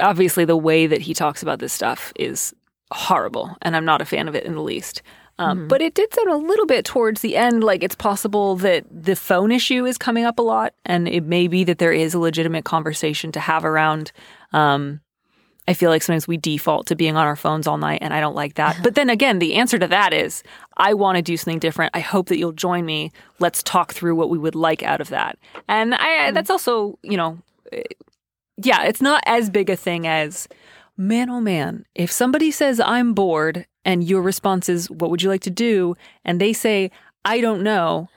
obviously, the way that he talks about this stuff is horrible, and I'm not a fan of it in the least. Um, But it did sound a little bit towards the end like it's possible that the phone issue is coming up a lot, and it may be that there is a legitimate conversation to have around. Um, I feel like sometimes we default to being on our phones all night, and I don't like that. But then again, the answer to that is I want to do something different. I hope that you'll join me. Let's talk through what we would like out of that. And I, that's also, you know, eh, yeah, it's not as big a thing as, man, oh man, if somebody says I'm bored and your response is, what would you like to do? And they say, I don't know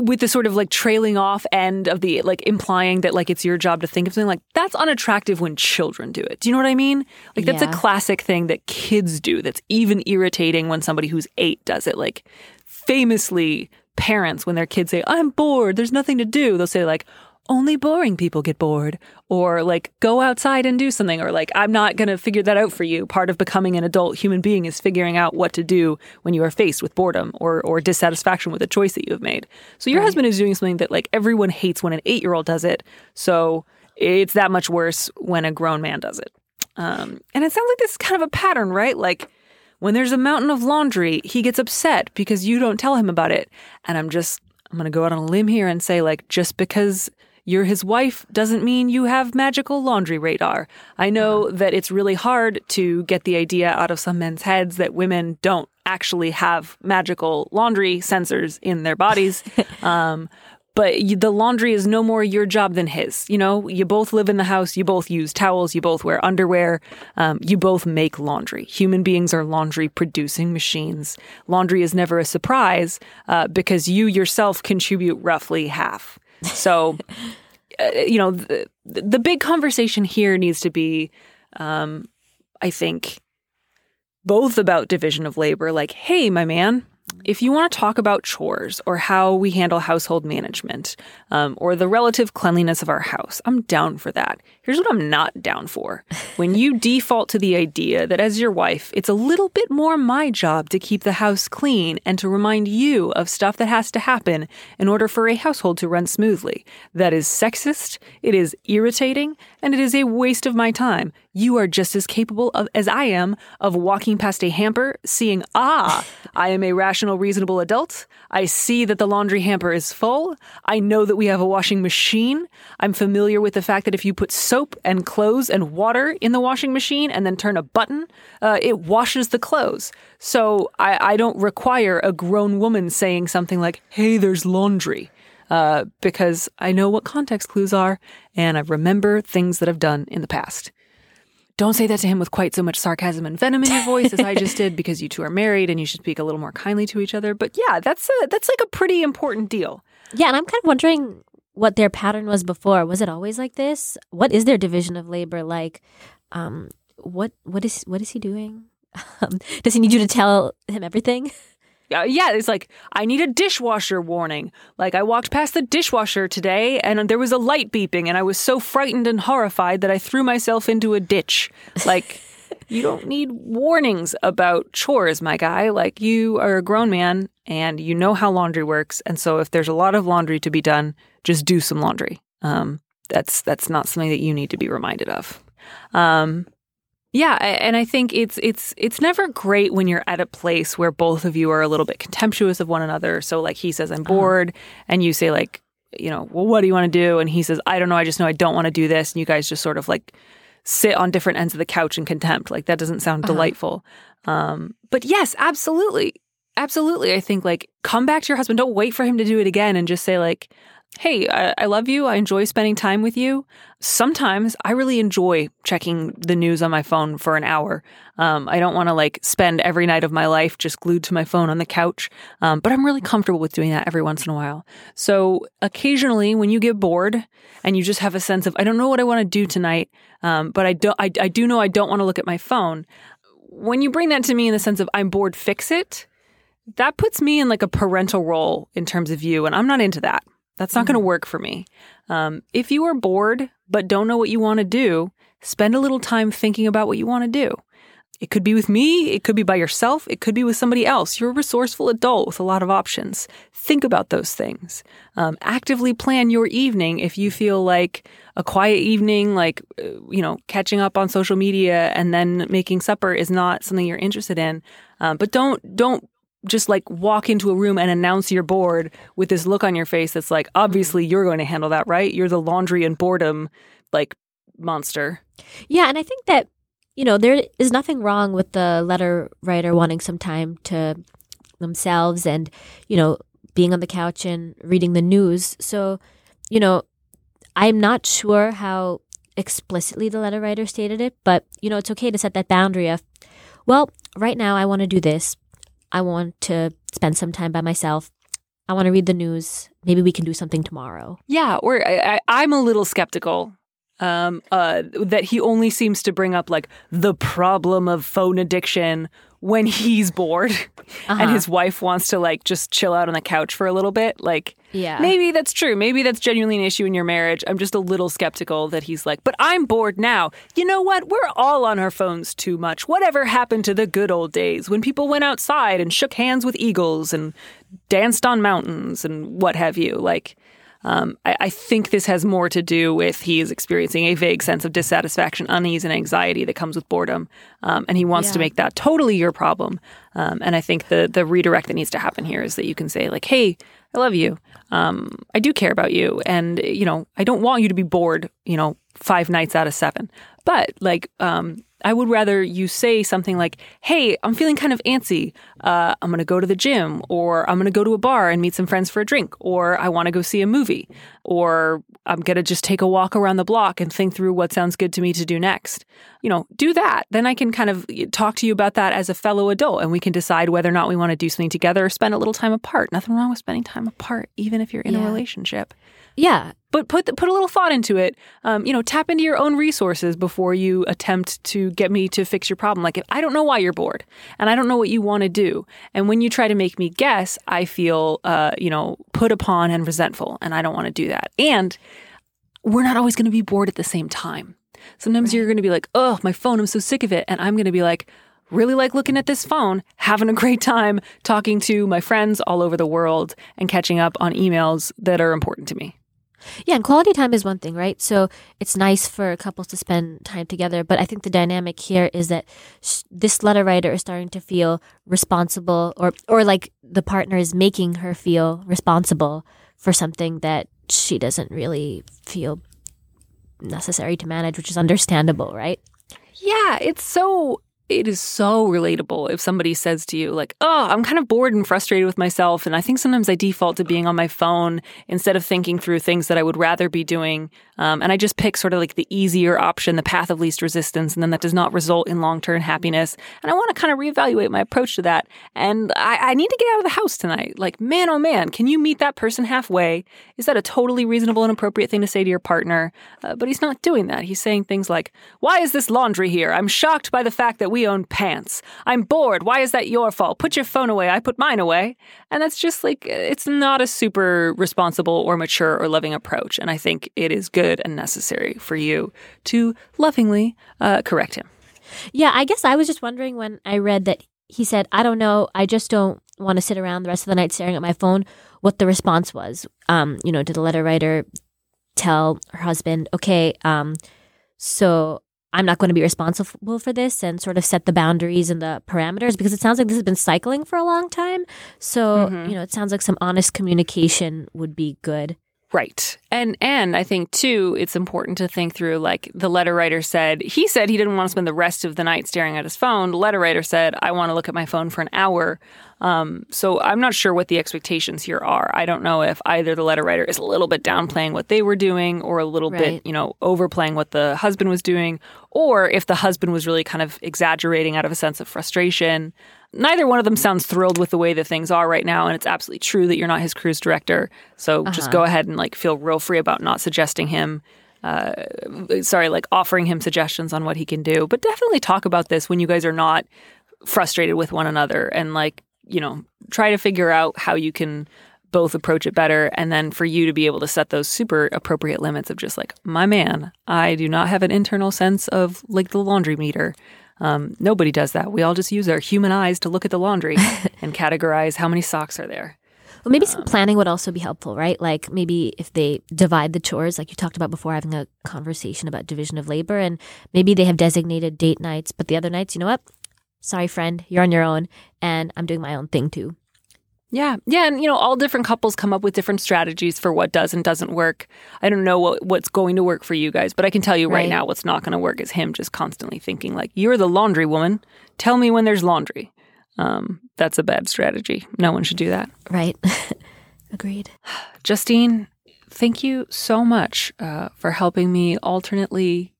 with the sort of like trailing off end of the like implying that like it's your job to think of something like that's unattractive when children do it. Do you know what I mean? Like that's Yeah. a classic thing that kids do that's even irritating when somebody who's 8 does it. Like famously parents when their kids say I'm bored, there's nothing to do, they'll say like only boring people get bored or like go outside and do something or like I'm not going to figure that out for you. Part of becoming an adult human being is figuring out what to do when you are faced with boredom or or dissatisfaction with a choice that you have made. So your husband is doing something that like everyone hates when an 8-year-old does it. So it's that much worse when a grown man does it. Um, and it sounds like this is kind of a pattern, right? Like when there's a mountain of laundry, he gets upset because you don't tell him about it. And I'm just, I'm going to go out on a limb here and say, like, just because you're his wife doesn't mean you have magical laundry radar. I know that it's really hard to get the idea out of some men's heads that women don't actually have magical laundry sensors in their bodies. um, but the laundry is no more your job than his. You know, you both live in the house, you both use towels, you both wear underwear, um, you both make laundry. Human beings are laundry producing machines. Laundry is never a surprise uh, because you yourself contribute roughly half. So, uh, you know, the, the big conversation here needs to be, um, I think, both about division of labor, like, hey, my man, if you want to talk about chores or how we handle household management um, or the relative cleanliness of our house, I'm down for that. Here's what I'm not down for. When you default to the idea that as your wife, it's a little bit more my job to keep the house clean and to remind you of stuff that has to happen in order for a household to run smoothly, that is sexist, it is irritating, and it is a waste of my time. You are just as capable of, as I am of walking past a hamper, seeing, ah, I am a rational, reasonable adult. I see that the laundry hamper is full. I know that we have a washing machine. I'm familiar with the fact that if you put soap and clothes and water in the washing machine and then turn a button, uh, it washes the clothes. So I, I don't require a grown woman saying something like, hey, there's laundry. Uh, because I know what context clues are and I remember things that I've done in the past. Don't say that to him with quite so much sarcasm and venom in your voice as I just did, because you two are married and you should speak a little more kindly to each other. But yeah, that's a, that's like a pretty important deal. Yeah, and I'm kind of wondering what their pattern was before. Was it always like this? What is their division of labor like? Um, what what is what is he doing? Um, does he need you to tell him everything? Uh, yeah, it's like I need a dishwasher warning. Like I walked past the dishwasher today and there was a light beeping, and I was so frightened and horrified that I threw myself into a ditch. Like you don't need warnings about chores, my guy. Like you are a grown man and you know how laundry works, and so if there's a lot of laundry to be done, just do some laundry. Um, that's that's not something that you need to be reminded of. Um, yeah, and I think it's it's it's never great when you're at a place where both of you are a little bit contemptuous of one another. So like he says I'm bored and you say like, you know, well what do you want to do? And he says I don't know, I just know I don't want to do this and you guys just sort of like sit on different ends of the couch in contempt. Like that doesn't sound delightful. Um but yes, absolutely. Absolutely. I think like come back to your husband. Don't wait for him to do it again and just say like hey, I, I love you. I enjoy spending time with you. Sometimes I really enjoy checking the news on my phone for an hour. Um, I don't want to like spend every night of my life just glued to my phone on the couch, um, but I'm really comfortable with doing that every once in a while. So occasionally, when you get bored and you just have a sense of I don't know what I want to do tonight, um, but I do I, I do know I don't want to look at my phone. When you bring that to me in the sense of I'm bored, fix it. That puts me in like a parental role in terms of you, and I'm not into that. That's not going to work for me. Um, if you are bored but don't know what you want to do, spend a little time thinking about what you want to do. It could be with me, it could be by yourself, it could be with somebody else. You're a resourceful adult with a lot of options. Think about those things. Um, actively plan your evening if you feel like a quiet evening, like, uh, you know, catching up on social media and then making supper is not something you're interested in. Um, but don't, don't just like walk into a room and announce you're bored with this look on your face that's like, obviously you're going to handle that, right? You're the laundry and boredom, like, monster. Yeah, and I think that you know there is nothing wrong with the letter writer wanting some time to themselves and you know being on the couch and reading the news. So, you know, I'm not sure how explicitly the letter writer stated it, but you know, it's okay to set that boundary of, well, right now I want to do this. I want to spend some time by myself. I want to read the news. Maybe we can do something tomorrow. Yeah, or I, I'm a little skeptical um, uh, that he only seems to bring up like the problem of phone addiction when he's bored and Uh-huh. his wife wants to like just chill out on the couch for a little bit. Like, Yeah. maybe that's true. Maybe that's genuinely an issue in your marriage. I'm just a little skeptical that he's like, but I'm bored now. You know what? We're all on our phones too much. Whatever happened to the good old days when people went outside and shook hands with eagles and danced on mountains and what have you? Like, um, I, I think this has more to do with he is experiencing a vague sense of dissatisfaction, unease, and anxiety that comes with boredom, um, and he wants to make that totally your problem. Um, and I think the the redirect that needs to happen here is that you can say like, "Hey, I love you. Um, I do care about you, and you know, I don't want you to be bored. You know, five nights out of seven. But like, um, I would rather you say something like, "Hey, I'm feeling kind of antsy. Uh, I'm going to go to the gym, or I'm going to go to a bar and meet some friends for a drink, or I want to go see a movie, or I'm going to just take a walk around the block and think through what sounds good to me to do next." You know, do that. Then I can kind of talk to you about that as a fellow adult, and we can decide whether or not we want to do something together or spend a little time apart. Nothing wrong with spending time apart, even if you're in a relationship Yeah. but put put a little thought into it. Um, you know, tap into your own resources before you attempt to get me to fix your problem. Like, if I don't know why you're bored, and I don't know what you want to do, and when you try to make me guess, I feel, uh, you know, put upon and resentful, and I don't want to do that. And we're not always going to be bored at the same time. Sometimes you're going to be like, "Oh, my phone! I'm so sick of it," and I'm going to be like. Really like looking at this phone, having a great time talking to my friends all over the world and catching up on emails that are important to me. Yeah, and quality time is one thing, right? So it's nice for couples to spend time together, but I think the dynamic here is that sh- this letter writer is starting to feel responsible, or or like the partner is making her feel responsible for something that she doesn't really feel necessary to manage, which is understandable, right? Yeah, it's so it is so relatable if somebody says to you like, "Oh, I'm kind of bored and frustrated with myself and I think sometimes I default to being on my phone instead of thinking through things that I would rather be doing." Um, and I just pick sort of like the easier option, the path of least resistance, and then that does not result in long-term happiness. And I want to kind of reevaluate my approach to that. And I, I need to get out of the house tonight. Like, man, oh man, can you meet that person halfway? Is that a totally reasonable and appropriate thing to say to your partner? Uh, but he's not doing that. He's saying things like, Why is this laundry here? I'm shocked by the fact that we own pants. I'm bored. Why is that your fault? Put your phone away. I put mine away. And that's just like, it's not a super responsible or mature or loving approach. And I think it is good and necessary for you to lovingly uh, correct him. Yeah, I guess I was just wondering when I read that he said, I don't know, I just don't want to sit around the rest of the night staring at my phone, what the response was. Um, you know, did the letter writer tell her husband, okay, um, so I'm not going to be responsible for this and sort of set the boundaries and the parameters because it sounds like this has been cycling for a long time. So, Mhm. you know, it sounds like some honest communication would be good. Right. And and I think too it's important to think through like the letter writer said he said he didn't want to spend the rest of the night staring at his phone. The letter writer said I want to look at my phone for an hour. Um, so I'm not sure what the expectations here are. I don't know if either the letter writer is a little bit downplaying what they were doing or a little Right. bit, you know, overplaying what the husband was doing or if the husband was really kind of exaggerating out of a sense of frustration. Neither one of them sounds thrilled with the way that things are right now, and it's absolutely true that you're not his cruise director. So just Uh-huh. go ahead and like feel real free about not suggesting him. Uh, sorry, like offering him suggestions on what he can do, but definitely talk about this when you guys are not frustrated with one another, and like you know try to figure out how you can both approach it better. And then for you to be able to set those super appropriate limits of just like, my man, I do not have an internal sense of like the laundry meter. Um, nobody does that. We all just use our human eyes to look at the laundry and categorize how many socks are there. Well, maybe some planning would also be helpful, right? Like maybe if they divide the chores, like you talked about before, having a conversation about division of labor, and maybe they have designated date nights, but the other nights, you know what? Sorry, friend, you're on your own, and I'm doing my own thing too. Yeah. Yeah. And, you know, all different couples come up with different strategies for what does and doesn't work. I don't know what, what's going to work for you guys, but I can tell you right, Right. now what's not going to work is him just constantly thinking, like, you're the laundry woman. Tell me when there's laundry. Um, that's a bad strategy. No one should do that. Right. Agreed. Justine, thank you so much uh, for helping me alternately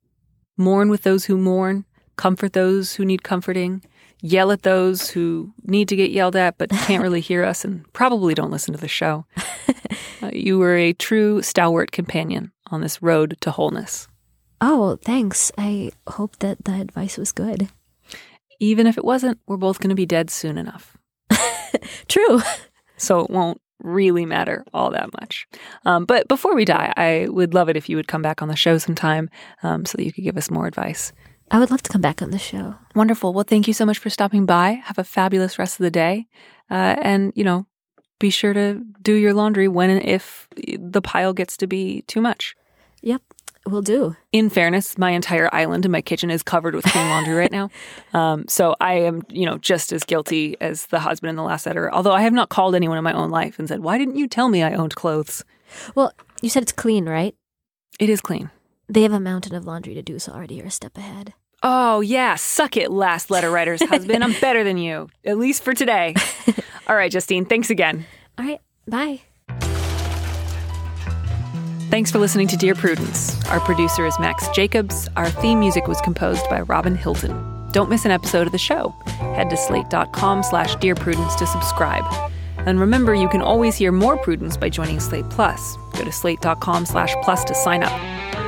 mourn with those who mourn, comfort those who need comforting, yell at those who need to get yelled at but can't really hear us and probably don't listen to the show. Uh, you were a true stalwart companion on this road to wholeness. Oh, thanks. I hope that the advice was good. Even if it wasn't, we're both going to be dead soon enough. True. so it won't really matter all that much. Um, but before we die, I would love it if you would come back on the show sometime um, so that you could give us more advice. I would love to come back on the show. Wonderful. Well, thank you so much for stopping by. Have a fabulous rest of the day. Uh, and, you know, be sure to do your laundry when and if the pile gets to be too much. Yep, will do. In fairness, my entire island in my kitchen is covered with clean laundry right now. Um, so I am, you know, just as guilty as the husband in the last letter, although I have not called anyone in my own life and said, why didn't you tell me I owned clothes? Well, you said it's clean, right? It is clean. They have a mountain of laundry to do, so already you're a step ahead. Oh, yeah. Suck it, last letter writer's husband. I'm better than you, at least for today. All right, Justine, thanks again. All right, bye. Thanks for listening to Dear Prudence. Our producer is Max Jacobs. Our theme music was composed by Robin Hilton. Don't miss an episode of the show. Head to slate.com slash Dear Prudence to subscribe. And remember, you can always hear more Prudence by joining Slate Plus. Go to slate.com slash plus to sign up.